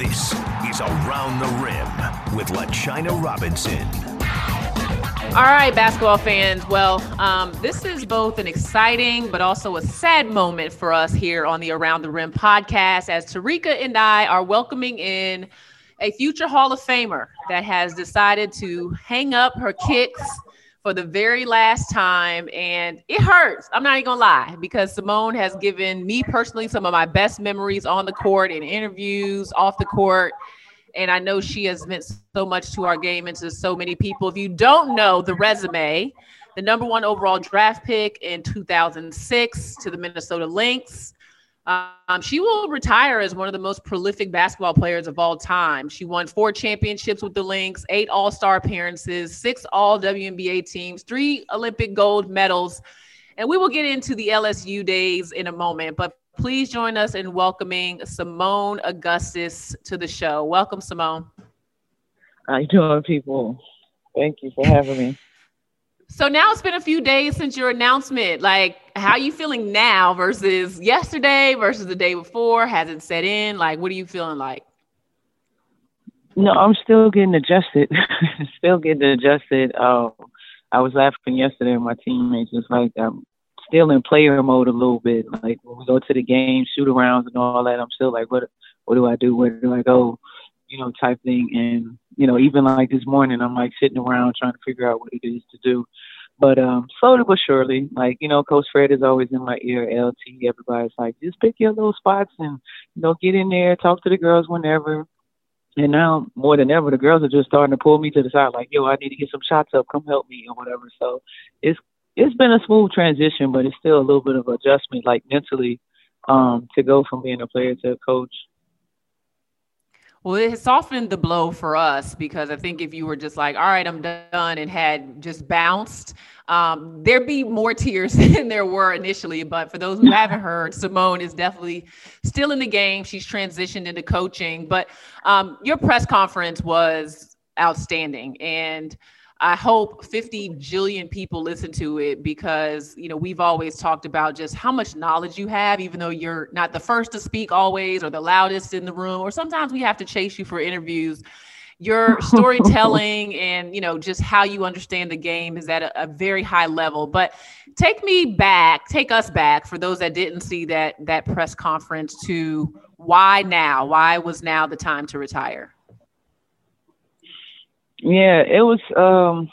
This is Around the Rim with LaChina Robinson. All right, basketball fans. Well, um, this is both an exciting but also a sad moment for us here on the Around the Rim podcast as Terrika and I are welcoming in a future Hall of Famer that has decided to hang up her kicks for the very last time. And it hurts. I'm not even gonna lie, because Seimone has given me personally some of my best memories on the court in interviews, off the court. And I know she has meant so much to our game and to so many people. If you don't know the resume, the number one overall draft pick in 2006 to the Minnesota Lynx. Um, she will retire as one of the most prolific basketball players of all time. She won four championships with the Lynx, eight All Star appearances, six All WNBA teams, three Olympic gold medals. And we will get into the LSU days in a moment. But please join us in welcoming Seimone Augustus to the show. Welcome, Seimone. How you doing, people? Thank you for having me. So now it's been a few days since your announcement. Like, how are you feeling now versus yesterday versus the day before? Has it set in? Like, what are you feeling like? No, I'm still getting adjusted. still getting adjusted. Um, I was laughing yesterday with my teammates. It's like I'm still in player mode a little bit. Like when we go to the game, shoot arounds and all that, I'm still like, what what do I do? Where do I go? You know, type thing. And, you know, even like this morning I'm like sitting around trying to figure out what it is to do. But um slowly but surely, like, you know, Coach Fred is always in my ear, LT, everybody's like, just pick your little spots and, you know, get in there, talk to the girls whenever. And now more than ever, the girls are just starting to pull me to the side, like, yo, I need to get some shots up, come help me or whatever. So it's it's been a smooth transition, but it's still a little bit of adjustment, like mentally, um, to go from being a player to a coach. Well, it softened the blow for us because I think if you were just like, all right, I'm done and had just bounced, um, there'd be more tears than there were initially. But for those who haven't heard, Seimone is definitely still in the game. She's transitioned into coaching. But um, your press conference was outstanding. And I hope 50 jillion people listen to it because, you know, we've always talked about just how much knowledge you have, even though you're not the first to speak always or the loudest in the room, or sometimes we have to chase you for interviews. Your storytelling and, you know, just how you understand the game is at a, a very high level. But take me back, take us back for those that didn't see that that press conference to why now? Why was now the time to retire? Yeah, it was. um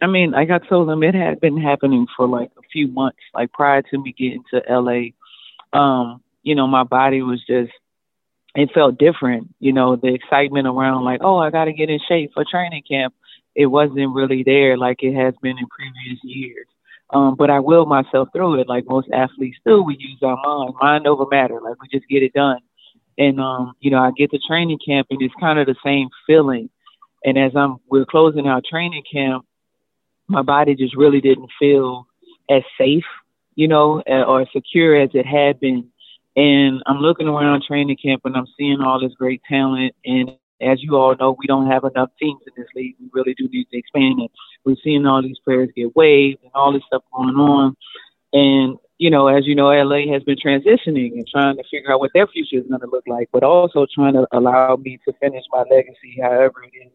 I mean, like I told them, it had been happening for like a few months. Like prior to me getting to LA, um, you know, my body was just. It felt different, you know. The excitement around, like, oh, I got to get in shape for training camp. It wasn't really there like it has been in previous years. Um, but I willed myself through it, like most athletes do. We use our mind, mind over matter. Like we just get it done. And um, you know, I get to training camp, and it's kind of the same feeling and as I'm we're closing our training camp, my body just really didn't feel as safe, you know, or secure as it had been. And I'm looking around training camp and I'm seeing all this great talent. And as you all know, we don't have enough teams in this league. We really do need to expand it. We're seeing all these players get waived and all this stuff going on. And, you know, as you know, LA has been transitioning and trying to figure out what their future is going to look like, but also trying to allow me to finish my legacy however it is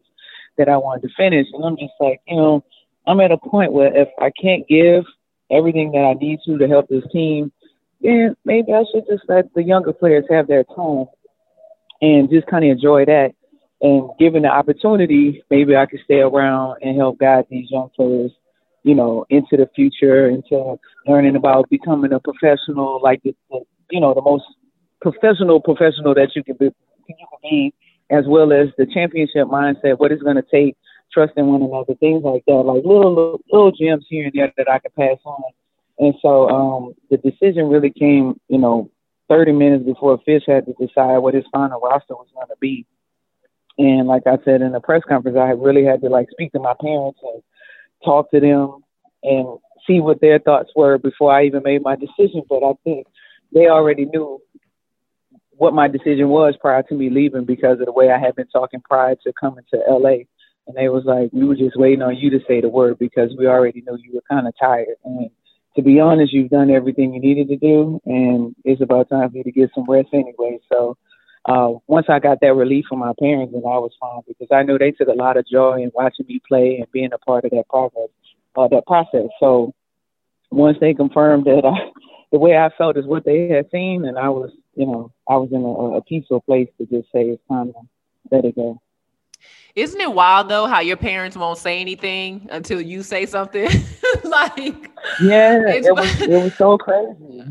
that I wanted to finish. And I'm just like, you know, I'm at a point where if I can't give everything that I need to to help this team, then maybe I should just let the younger players have their time and just kind of enjoy that. And given the opportunity, maybe I could stay around and help guide these young players, you know, into the future, into learning about becoming a professional, like the, the you know, the most professional professional that you can be, you can be as well as the championship mindset, what it's going to take, trusting one another, things like that, like little, little little gems here and there that I could pass on. And so um, the decision really came, you know, 30 minutes before Fish had to decide what his final roster was going to be. And like I said in the press conference, I really had to like speak to my parents and talk to them and see what their thoughts were before I even made my decision. But I think they already knew what my decision was prior to me leaving because of the way I had been talking prior to coming to LA. And they was like, we were just waiting on you to say the word because we already knew you were kind of tired. And to be honest, you've done everything you needed to do, and it's about time for you to get some rest anyway. So uh, once I got that relief from my parents, then I was fine because I knew they took a lot of joy in watching me play and being a part of that progress, uh, that process. So once they confirmed that I, the way I felt is what they had seen, and I was, you know, I was in a, a peaceful place to just say it's time to let it go. Isn't it wild though how your parents won't say anything until you say something? like yeah, it was it was so crazy.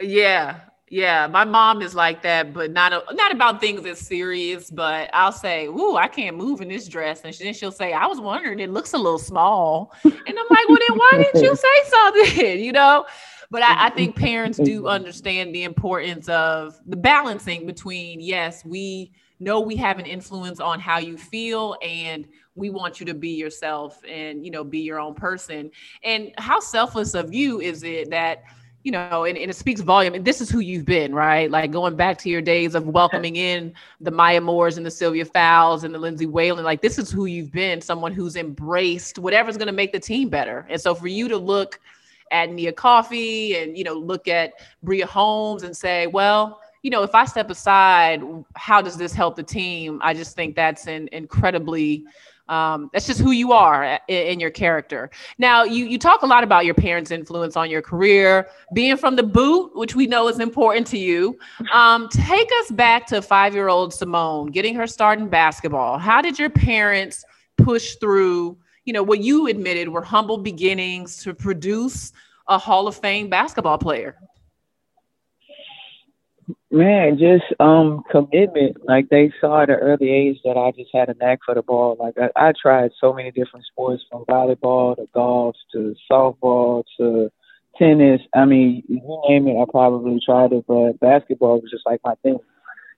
yeah, yeah, my mom is like that, but not a, not about things as serious. But I'll say, "Ooh, I can't move in this dress," and then she'll say, "I was wondering, it looks a little small," and I'm like, "Well, then why didn't you say something?" you know. But I, I think parents do understand the importance of the balancing between yes, we know we have an influence on how you feel and we want you to be yourself and you know be your own person and how selfless of you is it that you know, and, and, it speaks volume. And this is who you've been, right? Like going back to your days of welcoming in the Maya Moores and the Sylvia Fowles and the Lindsay Whalen. Like this is who you've been, someone who's embraced whatever's going to make the team better. And so for you to look at Nia Coffey and, you know, look at Bria Holmes and say, well, you know, if I step aside, how does this help the team? I just think that's an incredibly um, that's just who you are in, in, your character. Now, you you talk a lot about your parents' influence on your career, being from the boot, which we know is important to you. Um, take us back to five year old Seimone getting her start in basketball. How did your parents push through? You know, what you admitted were humble beginnings to produce a Hall of Fame basketball player. Man, just um commitment. Like they saw at an early age that I just had a knack for the ball. Like I, I tried so many different sports from volleyball to golf to softball to tennis. I mean, you name it, I probably tried it, but basketball was just like my thing.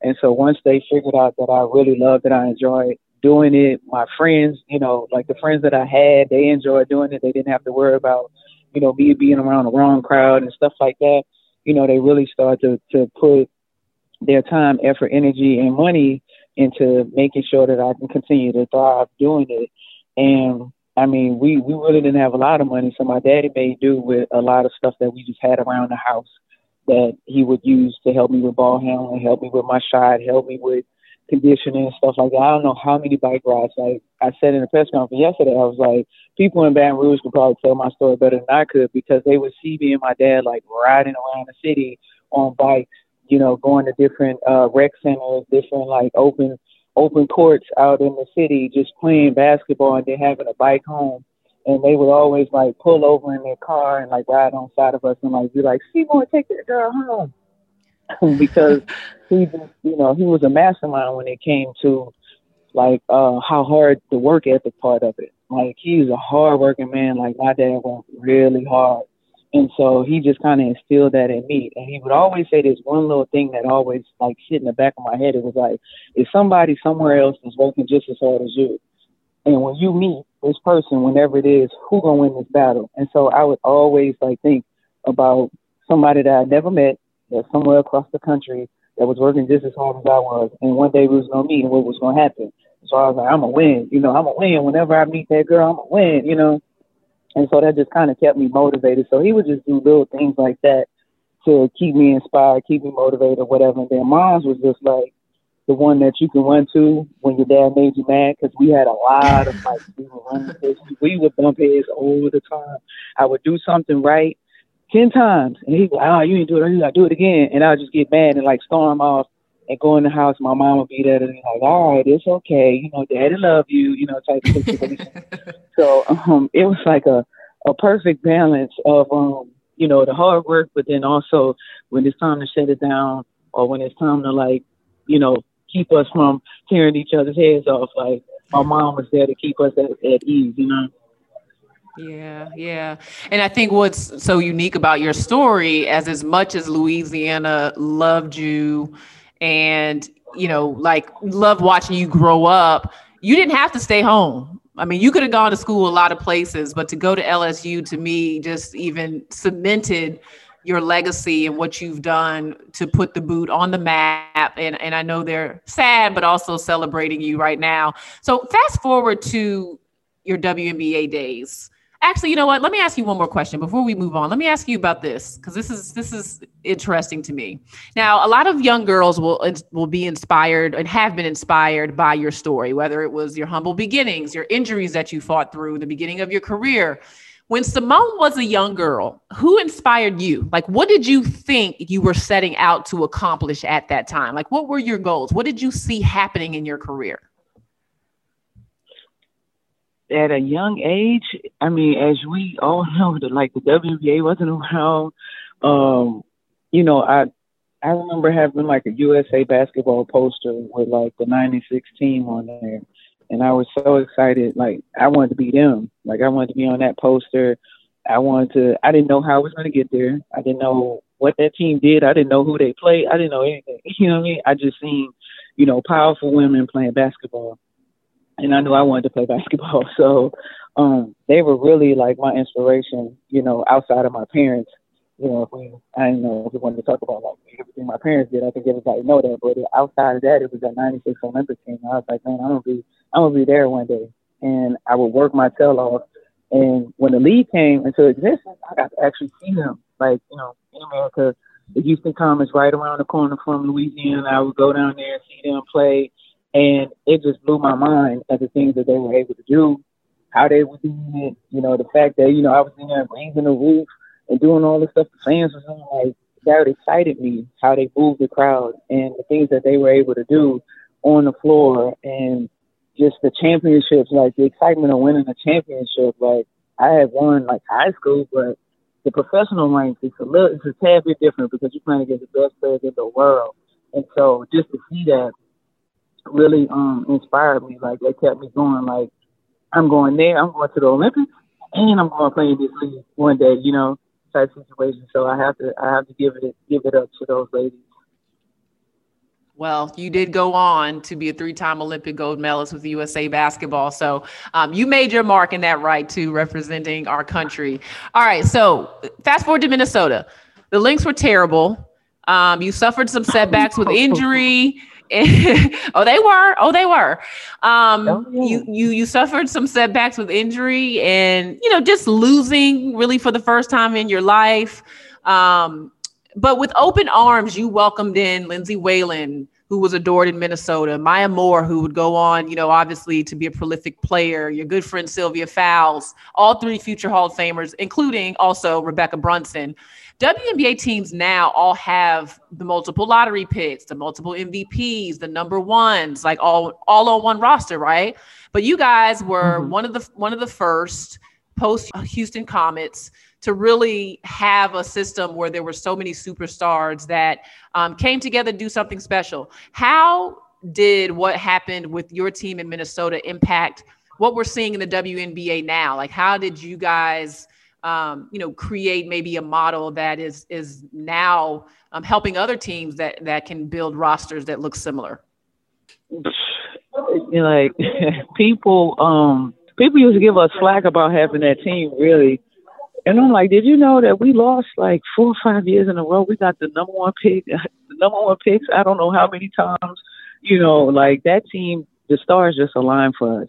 And so once they figured out that I really loved it, I enjoyed doing it. My friends, you know, like the friends that I had, they enjoyed doing it. They didn't have to worry about, you know, me being around the wrong crowd and stuff like that. You know, they really started to, to put their time, effort, energy, and money into making sure that I can continue to thrive doing it. And I mean, we we really didn't have a lot of money, so my daddy made do with a lot of stuff that we just had around the house that he would use to help me with ball handling, help me with my shot, help me with conditioning and stuff like that. I don't know how many bike rides. Like I said in the press conference yesterday, I was like, people in Baton Rouge could probably tell my story better than I could because they would see me and my dad like riding around the city on bikes you know, going to different uh, rec centers, different like open open courts out in the city, just playing basketball and then having a bike home. And they would always like pull over in their car and like ride on side of us and like be like, Seymour, take that girl home. because he just, you know, he was a mastermind when it came to like uh how hard the work ethic part of it. Like he's a hard working man. Like my dad worked really hard and so he just kind of instilled that in me. And he would always say this one little thing that always like sit in the back of my head. It was like, if somebody somewhere else is working just as hard as you, and when you meet this person, whenever it is, who gonna win this battle? And so I would always like think about somebody that I never met, that's somewhere across the country that was working just as hard as I was. And one day we was gonna meet and what was gonna happen. So I was like, I'm gonna win. You know, I'm gonna win. Whenever I meet that girl, I'm gonna win. You know. And so that just kind of kept me motivated. So he would just do little things like that to keep me inspired, keep me motivated, whatever. And then mom's was just like the one that you can run to when your dad made you mad because we had a lot of fights. We would run We would bump heads all the time. I would do something right ten times, and he'd go, "Oh, ah, you didn't do it. You got to do it again." And I'd just get mad and like storm off and go in the house. My mom would be there and be like, "All right, it's okay. You know, Daddy love you. You know, type of situation." so um, it was like a a perfect balance of um, you know, the hard work, but then also when it's time to shut it down or when it's time to like, you know, keep us from tearing each other's heads off. Like my mom was there to keep us at, at ease, you know. Yeah, yeah. And I think what's so unique about your story, as as much as Louisiana loved you and, you know, like love watching you grow up, you didn't have to stay home. I mean, you could have gone to school a lot of places, but to go to LSU to me just even cemented your legacy and what you've done to put the boot on the map. And, and I know they're sad, but also celebrating you right now. So fast forward to your WNBA days. Actually, you know what? Let me ask you one more question before we move on. Let me ask you about this because this is this is interesting to me. Now, a lot of young girls will will be inspired and have been inspired by your story, whether it was your humble beginnings, your injuries that you fought through, the beginning of your career. When Seimone was a young girl, who inspired you? Like, what did you think you were setting out to accomplish at that time? Like, what were your goals? What did you see happening in your career? At a young age, I mean, as we all know, that like the WNBA wasn't around. Um, you know, I I remember having like a USA basketball poster with like the '96 team on there, and I was so excited. Like I wanted to be them. Like I wanted to be on that poster. I wanted to. I didn't know how I was going to get there. I didn't know what that team did. I didn't know who they played. I didn't know anything. You know what I mean? I just seen, you know, powerful women playing basketball and I knew I wanted to play basketball. So um, they were really like my inspiration, you know, outside of my parents. You know, if we, I didn't know if we wanted to talk about like everything my parents did. I think everybody know that. But outside of that, it was that '96 Olympic team. I was like, man, I'm gonna be, I'm gonna be there one day. And I would work my tail off. And when the league came into existence, I got to actually see them. Like, you know, in America, the Houston Comets right around the corner from Louisiana. I would go down there and see them play and it just blew my mind at the things that they were able to do, how they were doing it. You know, the fact that, you know, I was in there raising the roof and doing all the stuff the fans was doing, like, that excited me, how they moved the crowd and the things that they were able to do on the floor and just the championships, like the excitement of winning a championship. Like I had won like high school, but the professional ranks it's a little it's a tad bit different because you're playing against the best players in the world. And so just to see that really um inspired me. Like they kept me going. Like I'm going there. I'm going to the Olympics, and I'm going to play in this league one day. You know, type situation. So I have to I have to give it give it up to those ladies. Well, you did go on to be a three-time Olympic gold medalist with USA basketball. So um, you made your mark in that right too, representing our country. All right. So fast forward to Minnesota. The Lynx were terrible. Um, you suffered some setbacks with injury. oh, they were. Oh, they were. Um, oh, yeah. You you you suffered some setbacks with injury, and you know just losing really for the first time in your life. Um, but with open arms, you welcomed in Lindsay Whalen, who was adored in Minnesota, Maya Moore, who would go on, you know, obviously to be a prolific player, your good friend Sylvia Fowles, all three future Hall of Famers, including also Rebekkah Brunson. WNBA teams now all have the multiple lottery picks, the multiple MVPs, the number ones, like all all on one roster, right? But you guys were mm-hmm. one of the one of the first post Houston Comets to really have a system where there were so many superstars that um, came together to do something special. How did what happened with your team in Minnesota impact what we're seeing in the WNBA now? Like, how did you guys? Um, you know, create maybe a model that is is now um, helping other teams that that can build rosters that look similar? Like people, um, people used to give us slack about having that team, really. And I'm like, did you know that we lost like four or five years in a row? We got the number one pick, the number one picks. I don't know how many times. You know, like that team, the stars just aligned for us.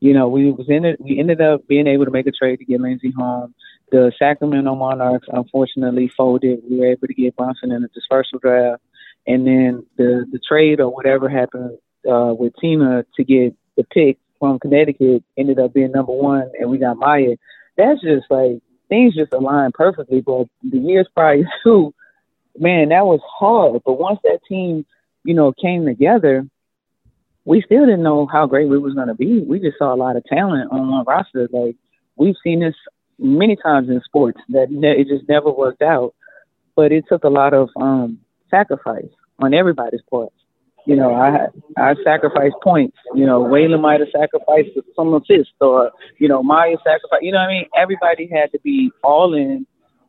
You know, we was in it. We ended up being able to make a trade to get Lindsey home. The Sacramento Monarchs unfortunately folded. We were able to get Brunson in the dispersal draft, and then the the trade or whatever happened uh, with Tina to get the pick from Connecticut ended up being number one, and we got Maya. That's just like things just aligned perfectly. But the years prior to, man, that was hard. But once that team, you know, came together, we still didn't know how great we was gonna be. We just saw a lot of talent on one roster. Like we've seen this many times in sports that ne- it just never worked out. But it took a lot of um, sacrifice on everybody's part. You know, I I sacrificed points. You know, Whalen might have sacrificed some assists, or you know, Maya sacrificed. You know what I mean? Everybody had to be all in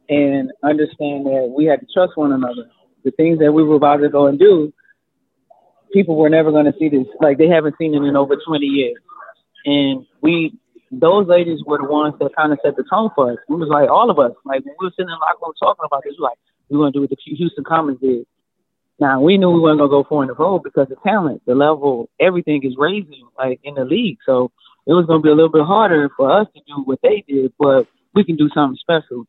and understand that we had to trust one another. The things that we were about to go and do, people were never going to see this. Like they haven't seen it in over 20 years, and we those ladies were the ones that kind of set the tone for us. It was like all of us, like when we were sitting in the locker room talking about this, we were like, we want to do what the Houston Comets did. Now we knew we weren't gonna go four in the road because the talent, the level, everything is raising like in the league. So it was gonna be a little bit harder for us to do what they did, but we can do something special.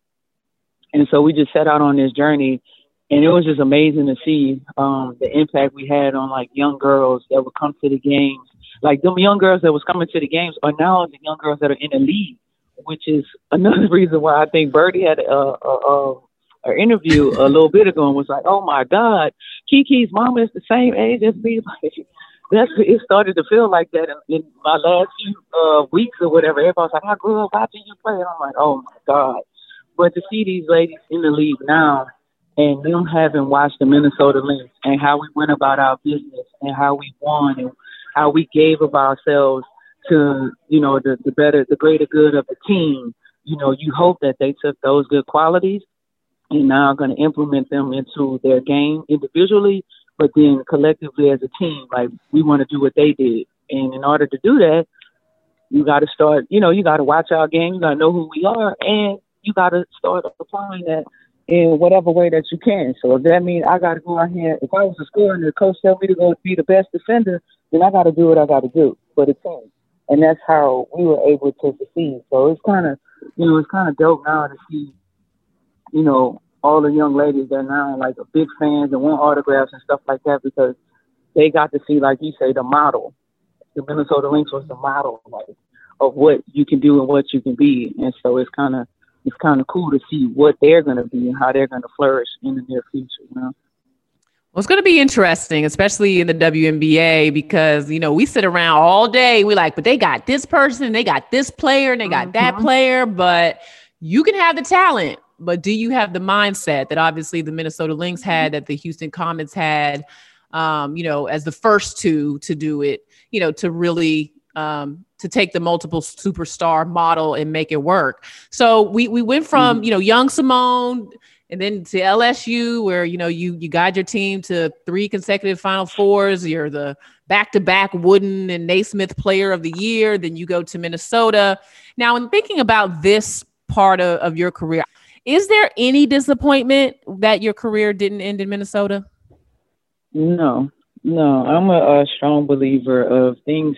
And so we just set out on this journey and it was just amazing to see um, the impact we had on like young girls that would come to the games. Like them young girls that was coming to the games are now the young girls that are in the league, which is another reason why I think Birdie had a, a, a, a interview a little bit ago and was like, "Oh my God, Kiki's mom is the same age as me." Like that's it started to feel like that in, in my last few uh, weeks or whatever. Everybody's like, "I grew up watching you play," and I'm like, "Oh my God." But to see these ladies in the league now and them having watched the Minnesota Lynx and how we went about our business and how we won and how we gave of ourselves to, you know, the, the better, the greater good of the team, you know, you hope that they took those good qualities and now are going to implement them into their game individually, but then collectively as a team. Like we want to do what they did. And in order to do that, you got to start, you know, you got to watch our game. You got to know who we are and you got to start applying that in whatever way that you can. So if that means I got to go out here, if I was a scorer and the coach tell me to go be the best defender, then I got to do what I got to do for the team. And that's how we were able to succeed. So it's kind of, you know, it's kind of dope now to see, you know, all the young ladies that now like big fans and want autographs and stuff like that because they got to see, like you say, the model. The Minnesota Lynx was the model, like, of what you can do and what you can be. And so it's kind of it's kind of cool to see what they're going to be and how they're going to flourish in the near future. You know. Well, it's going to be interesting, especially in the WNBA, because you know we sit around all day. We like, but they got this person, they got this player, and they got mm-hmm. that player. But you can have the talent, but do you have the mindset that obviously the Minnesota Lynx had, that the Houston Comets had? Um, you know, as the first two to do it, you know, to really um, to take the multiple superstar model and make it work. So we we went from mm-hmm. you know young Seimone and then to LSU where you know you you guide your team to three consecutive Final Fours. You're the back-to-back Wooden and Naismith Player of the Year. Then you go to Minnesota. Now, in thinking about this part of, of your career, is there any disappointment that your career didn't end in Minnesota? No, no. I'm a, a strong believer of things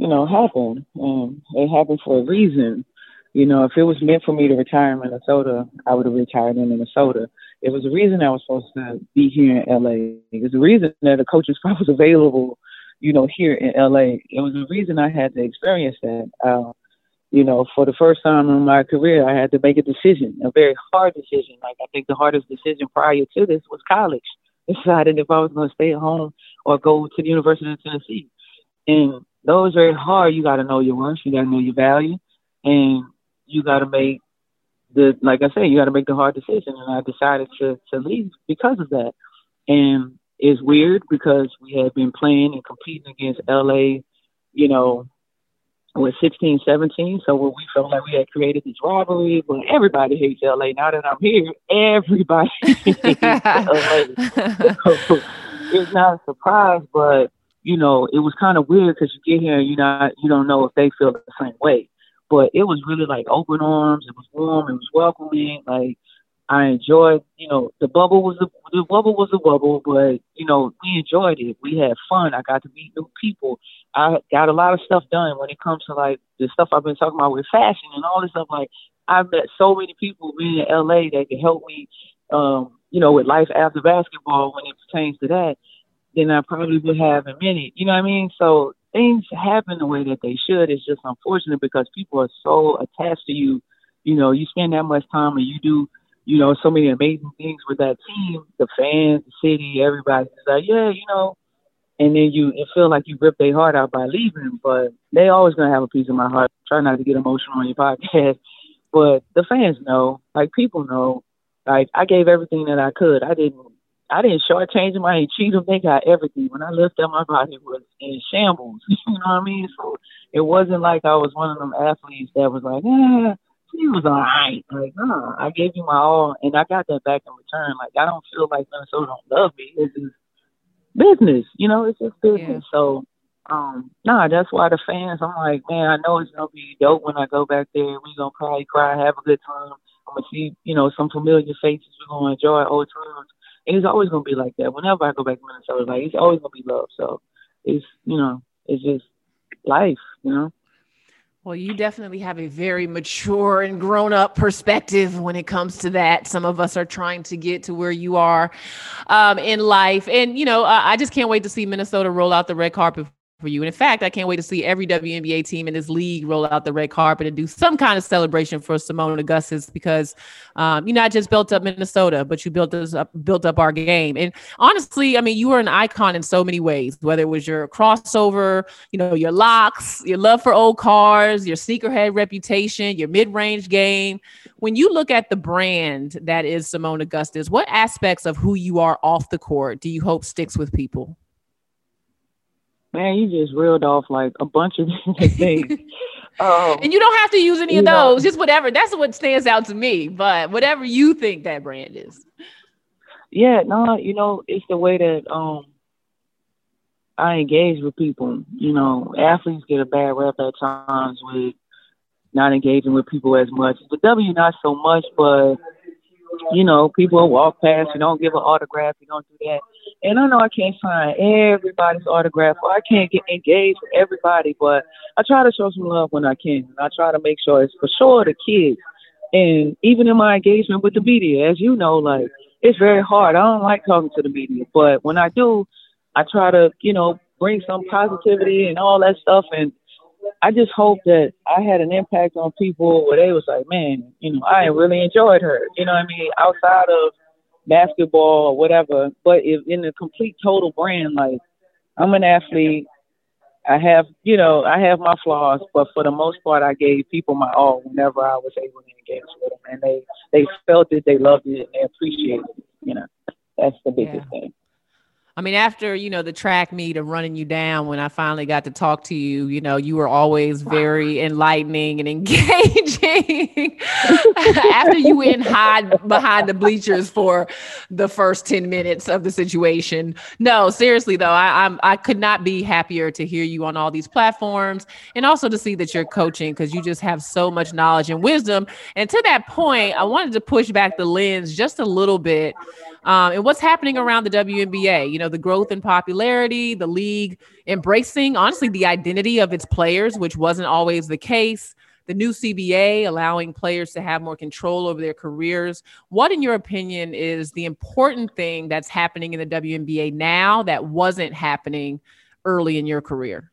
you know, happen. Um, it happened for a reason. You know, if it was meant for me to retire in Minnesota, I would have retired in Minnesota. It was a reason I was supposed to be here in LA. It was a reason that the coaching spot was available, you know, here in LA. It was a reason I had to experience that. Uh, you know, for the first time in my career, I had to make a decision, a very hard decision. Like I think the hardest decision prior to this was college. Deciding if I was going to stay at home or go to the University of Tennessee. And it's very hard, you got to know your worth, you got to know your value, and you got to make the like I said, you got to make the hard decision. And I decided to to leave because of that. And it's weird because we had been playing and competing against LA, you know, with 16, 17. So we felt like we had created this rivalry, but everybody hates LA. Now that I'm here, everybody hates LA. So it's not a surprise, but you know, it was kind of weird because you get here and you not you don't know if they feel the same way. But it was really like open arms. It was warm. It was welcoming. Like I enjoyed, you know, the bubble was a, the bubble was a bubble, but you know, we enjoyed it. We had fun. I got to meet new people. I got a lot of stuff done when it comes to like the stuff I've been talking about with fashion and all this stuff. Like I've met so many people being in LA that could help me, um, you know, with life after basketball when it pertains to that than I probably would have in many. You know what I mean? So things happen the way that they should. It's just unfortunate because people are so attached to you. You know, you spend that much time and you do, you know, so many amazing things with that team, the fans, the city, everybody. It's like, yeah, you know, and then you it feel like you rip their heart out by leaving, but they always gonna have a piece of my heart. Try not to get emotional on your podcast. But the fans know, like people know, like I gave everything that I could. I didn't I didn't shortchange them. I didn't cheat them. They got everything. When I left out, my body was in shambles. you know what I mean? So it wasn't like I was one of them athletes that was like, yeah, he was all right. Like, no, I gave you my all, and I got that back in return. Like, I don't feel like Minnesota don't love me. It's just business. You know, it's just business. Yeah. So, um, nah, that's why the fans. I'm like, man, I know it's gonna be dope when I go back there. We gonna probably cry, have a good time. I'm gonna see, you know, some familiar faces. We're gonna enjoy old times and it's always gonna be like that. Whenever I go back to Minnesota, like it's always gonna be love. So it's you know, it's just life, you know. Well, you definitely have a very mature and grown up perspective when it comes to that. Some of us are trying to get to where you are um, in life. And, you know, I just can't wait to see Minnesota roll out the red carpet for you. And in fact, I can't wait to see every WNBA team in this league roll out the red carpet and do some kind of celebration for Seimone Augustus because um, you not just built up Minnesota, but you built us up, built up our game. And honestly, I mean, you were an icon in so many ways. Whether it was your crossover, you know, your locks, your love for old cars, your sneakerhead reputation, your mid-range game. When you look at the brand that is Seimone Augustus, what aspects of who you are off the court do you hope sticks with people? Man, you just reeled off like a bunch of things. um, and you don't have to use any of those, know, just whatever. That's what stands out to me. But whatever you think that brand is. Yeah, no, you know, it's the way that um I engage with people. You know, athletes get a bad rep at times with not engaging with people as much. The W not so much, but you know, people walk past, you don't give an autograph, you don't do that. And I know I can't sign everybody's autograph, or I can't get engaged with everybody, but I try to show some love when I can. And I try to make sure it's for sure the kids. And even in my engagement with the media, as you know, like it's very hard. I don't like talking to the media, but when I do, I try to, you know, bring some positivity and all that stuff. And I just hope that I had an impact on people where they was like, man, you know, I really enjoyed her. You know what I mean? Outside of basketball or whatever, but if in a complete total brand, like I'm an athlete. I have, you know, I have my flaws, but for the most part, I gave people my all whenever I was able to engage with them, and they they felt it, they loved it, and they appreciated it. You know, that's the biggest yeah. thing. I mean, after, you know, the track meet of running you down, when I finally got to talk to you, you know, you were always very enlightening and engaging. after you went hide behind the bleachers for the first 10 minutes of the situation. No, seriously though, I, I'm I could not be happier to hear you on all these platforms and also to see that you're coaching because you just have so much knowledge and wisdom. And to that point, I wanted to push back the lens just a little bit um, and what's happening around the WNBA. You know, the growth in popularity, the league embracing, honestly, the identity of its players, which wasn't always the case. The new CBA allowing players to have more control over their careers. What, in your opinion, is the important thing that's happening in the WNBA now that wasn't happening early in your career?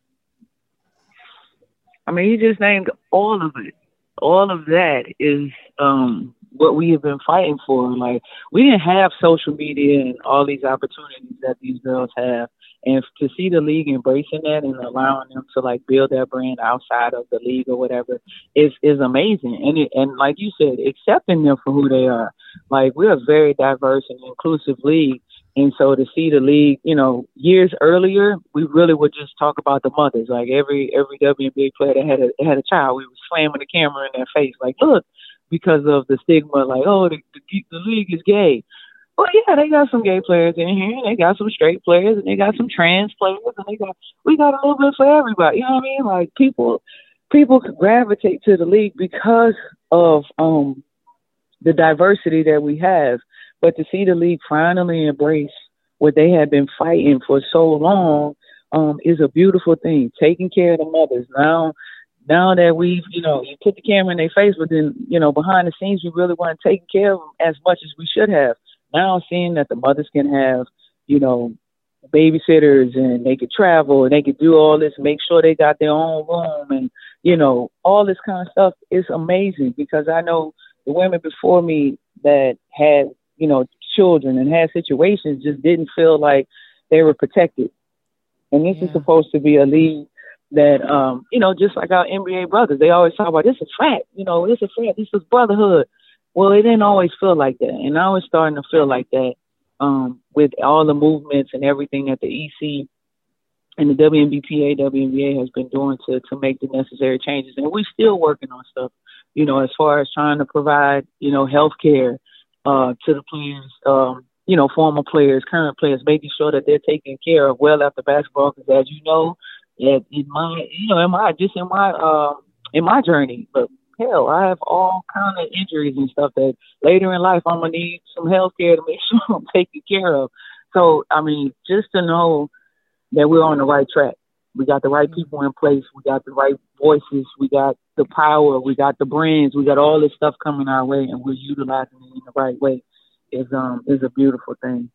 I mean, you just named all of it. All of that is um, what we have been fighting for. Like we didn't have social media and all these opportunities that these girls have. And to see the league embracing that and allowing them to like build their brand outside of the league or whatever is is amazing. And it, and like you said, accepting them for who they are. Like we're a very diverse and inclusive league. And so to see the league, you know, years earlier, we really would just talk about the mothers. Like every every WNBA player that had a had a child, we were slamming the camera in their face, like, look, because of the stigma, like, oh, the, the, the league is gay. Well, yeah, they got some gay players in here, and they got some straight players, and they got some trans players, and they got we got a little bit for everybody. You know what I mean? Like people, people could gravitate to the league because of um the diversity that we have. But to see the league finally embrace what they have been fighting for so long um, is a beautiful thing. Taking care of the mothers now now that we've, you know, you put the camera in their face, but then, you know, behind the scenes, we really want to take care of them as much as we should have. Now seeing that the mothers can have, you know, babysitters and they could travel and they could do all this, make sure they got their own room and, you know, all this kind of stuff is amazing because I know the women before me that had, you know, children and had situations just didn't feel like they were protected. And this yeah. is supposed to be a lead that um, you know, just like our NBA brothers, they always talk about this is frat, you know, this is frat, this is brotherhood. Well, it didn't always feel like that, and now it's starting to feel like that um, with all the movements and everything that the EC and the WNBPA, WNBA has been doing to to make the necessary changes, and we're still working on stuff, you know, as far as trying to provide, you know, health care uh, to the players. Um, you know, former players, current players, making sure that they're taken care of well after basketball. Because as you know, in, in my you know in my just in my uh, in my journey. But hell, I have all kind of injuries and stuff that later in life I'm gonna need some health care to make sure I'm taken care of. So I mean, just to know that we're on the right track, We got the right people in place. We got the right voices. We got the power. We got the brands. We got all this stuff coming our way, and we're utilizing it in the right way. Is um is a beautiful thing.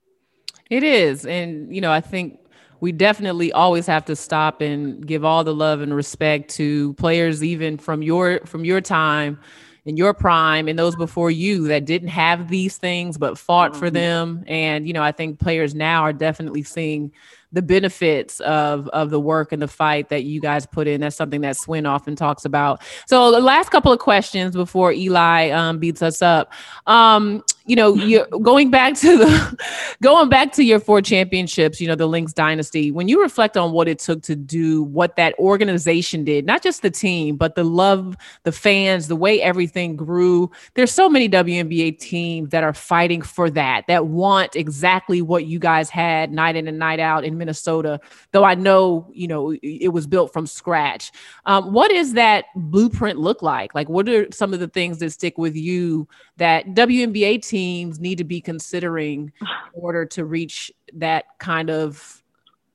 It is, and you know, I think we definitely always have to stop and give all the love and respect to players even from your from your time in your prime and those before you that didn't have these things but fought mm-hmm. for them and you know i think players now are definitely seeing the benefits of of the work and the fight that you guys put in. That's something that Swin often talks about. So the last couple of questions before Eli um, beats us up. Um, you know, you're going back to the going back to your four championships, you know, the Lynx dynasty. When you reflect on what it took to do what that organization did, not just the team, but the love, the fans, the way everything grew. There's so many WNBA teams that are fighting for that, that want exactly what you guys had night in and night out in Minnesota. Though I know, you know, it was built from scratch. Um, what does that blueprint look like? Like, what are some of the things that stick with you that WNBA teams need to be considering in order to reach that kind of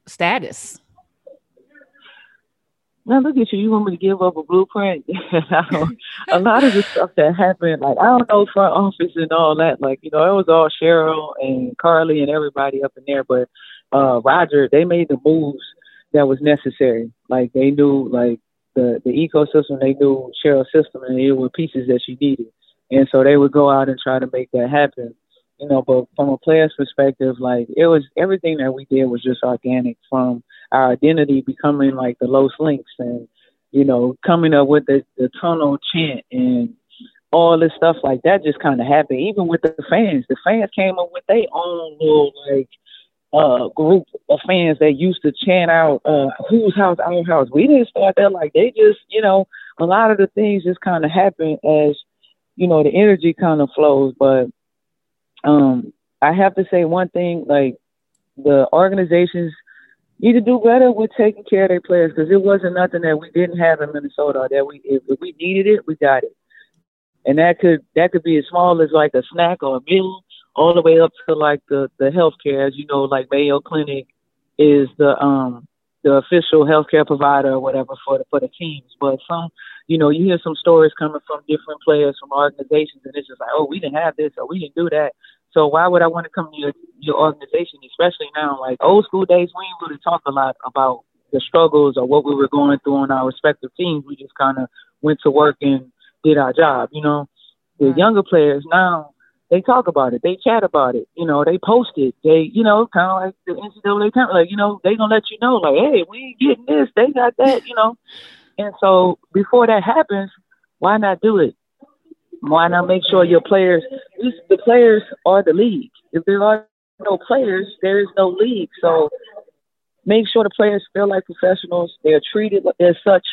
status? Now look at you. You want me to give up a blueprint? a lot of the stuff that happened, like I don't know front office and all that. Like you know, it was all Cheryl and Carley and everybody up in there. But uh Roger, they made the moves that was necessary. Like they knew, like the the ecosystem, they knew Cheryl's system, and it were pieces that she needed and so they would go out and try to make that happen. You know, but from a player's perspective, like it was everything that we did was just organic from our identity becoming like the Los Lynx and, you know, coming up with the, the tunnel chant and all this stuff like that just kind of happened. Even with the fans, the fans came up with their own little like uh group of fans that used to chant out uh whose house our house. We didn't start that like they just, you know, a lot of the things just kind of happen as you know, the energy kind of flows. But um, I have to say one thing, like the organizations need to do better with taking care of their players because it wasn't nothing that we didn't have in Minnesota. That we, if, if we needed it, we got it, and that could that could be as small as like a snack or a meal, all the way up to like the the healthcare. As you know, like Mayo Clinic is the um the official healthcare provider or whatever for the for the teams. But some, you know, you hear some stories coming from different players from organizations, and it's just like, oh, we didn't have this or we didn't do that. So why would I want to come to your your organization, especially now? Like old school days, we didn't really talk a lot about the struggles or what we were going through on our respective teams. We just kind of went to work and did our job. You know, the younger players now they talk about it, they chat about it, you know, they post it, they, you know, kind of like the NCAA, of like, you know, they gonna let you know, like, hey, we ain't getting this, they got that, you know, and so before that happens, why not do it? Why not make sure your players, the players are the league. If there are no players, there is no league. So make sure the players feel like professionals, they're treated as such,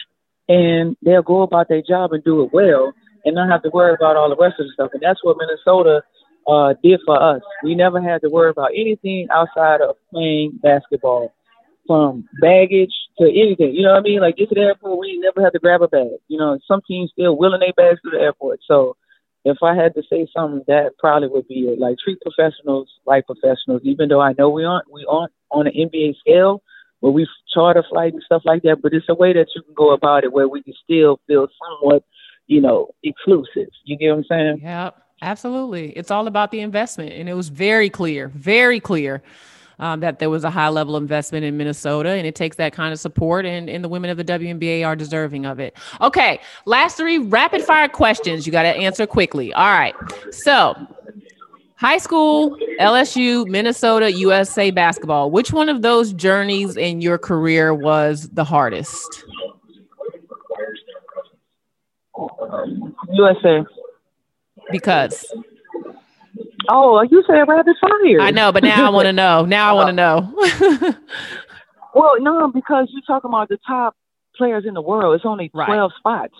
and they'll go about their job and do it well and not have to worry about all the rest of the stuff. And that's what Minnesota uh, did for us. We never had to worry about anything outside of playing basketball, from baggage to anything. You know what I mean? Like get to the airport, we never had to grab a bag. You know, some teams still willing their bags to the airport. So if I had to say something, that probably would be it. Like treat professionals like professionals, even though I know we aren't we aren't on an NBA scale where we charter flight and stuff like that. But it's a way that you can go about it where we can still feel somewhat you know, exclusive. You get what I'm saying? Yeah, absolutely. It's all about the investment. And it was very clear, very clear. Um, that there was a high level investment in Minnesota, and it takes that kind of support, and, and the women of the WNBA are deserving of it. Okay, last three rapid fire questions. You got to answer quickly. All right. So, high school, LSU, Minnesota, USA basketball. Which one of those journeys in your career was the hardest? USA. Because. Oh, you said rapid fire. I know, but now I want to know. Now I want to know. well, no, because you're talking about the top players in the world. It's only twelve right. spots.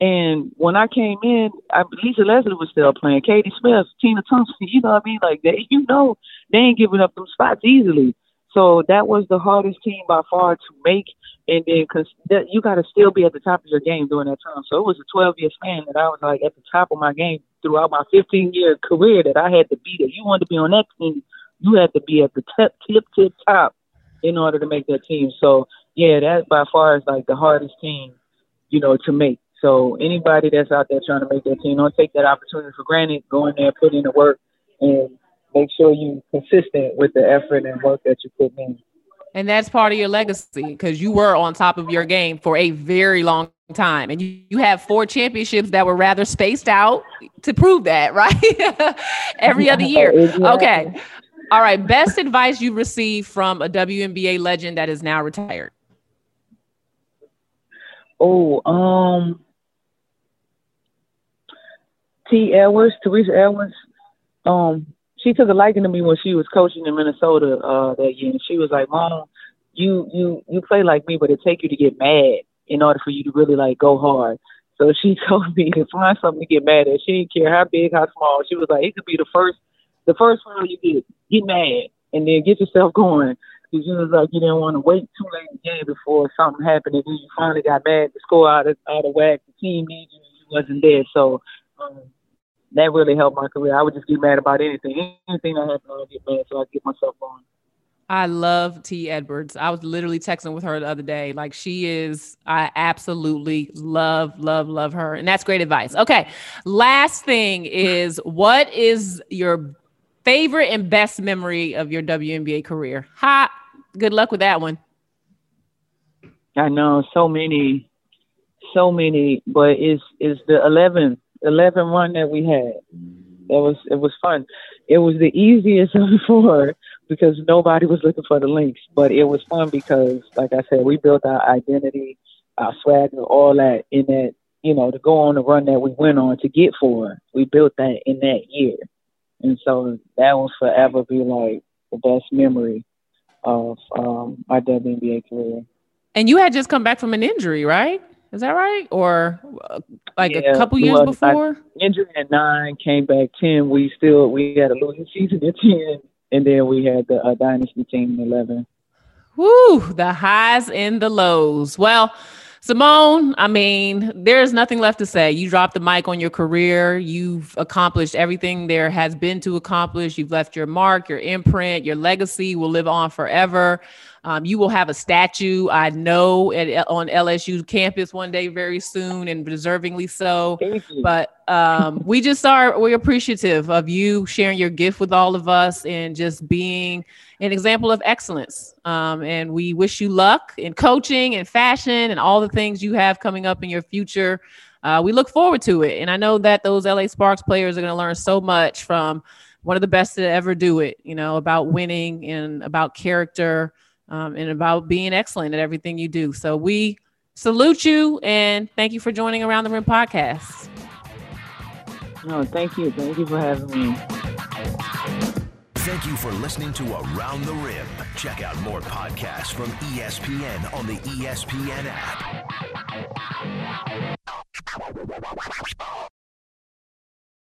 And when I came in, I, Lisa Leslie was still playing. Katie Smith, Tina Thompson. You know what I mean? Like they, you know, they ain't giving up them spots easily. So that was the hardest team by far to make and then because you got to still be at the top of your game during that time. So it was a 12 year span that I was like at the top of my game throughout my 15 year career that I had to be there. You wanted to be on that team, you had to be at the tip, tip, tip top in order to make that team. So yeah, that by far is like the hardest team, you know, to make. So anybody that's out there trying to make that team, don't take that opportunity for granted. Go in there, put in the work, and make sure you consistent with the effort and work that you put in. And that's part of your legacy because you were on top of your game for a very long time. And you, you have four championships that were rather spaced out to prove that, right? Every other year. Okay. All right. Best advice you received from a WNBA legend that is now retired. Oh, um, T. Edwards, Teresa Edwards. Um, she took a liking to me when she was coaching in Minnesota uh, that year, and she was like, "Mom, you you you play like me, but it take you to get mad in order for you to really like go hard." So she told me to find something to get mad at. She didn't care how big, how small. She was like, "It could be the first, the first round you get, get mad, and then get yourself going." Because you was like you didn't want to wait too late in the game before something happened, and then you finally got mad. The score out of out of whack. The team needs you, you wasn't there. So. Um, that really helped my career. I would just get mad about anything. Anything that happened, I would get mad, so I get myself on. I love T. Edwards. I was literally texting with her the other day. Like she is, I absolutely love, love, love her. And that's great advice. Okay. Last thing is what is your favorite and best memory of your WNBA career? Ha! Good luck with that one. I know so many, so many, but it's it's the 11 11 run that we had. It was it was fun. It was the easiest of the four because nobody was looking for the Lynx, but it was fun because, like I said, we built our identity, our swagger, all that in that. You know, to go on the run that we went on to get four, we built that in that year, and so that will forever be like the best memory of um, my WNBA career. And you had just come back from an injury, right? Is that right? Or uh, like yeah, a couple years well, before? I injured at nine, came back ten. We still we had a losing season at ten, and then we had the uh, dynasty team in eleven. Woo! The highs and the lows. Well. Seimone, I mean, there's nothing left to say. You dropped the mic on your career. You've accomplished everything there has been to accomplish. You've left your mark, your imprint, your legacy will live on forever. Um, you will have a statue, I know, at, on LSU campus one day very soon, and deservingly so. But um, we just are we're appreciative of you sharing your gift with all of us and just being an example of excellence. Um, and we wish you luck in coaching and fashion and all the things you have coming up in your future. Uh, we look forward to it, and I know that those LA Sparks players are going to learn so much from one of the best to ever do it. You know about winning and about character um, and about being excellent at everything you do. So we salute you and thank you for joining Around the Rim podcast. No, thank you. Thank you for having me. Thank you for listening to Around the Rim. Check out more podcasts from ESPN on the ESPN app.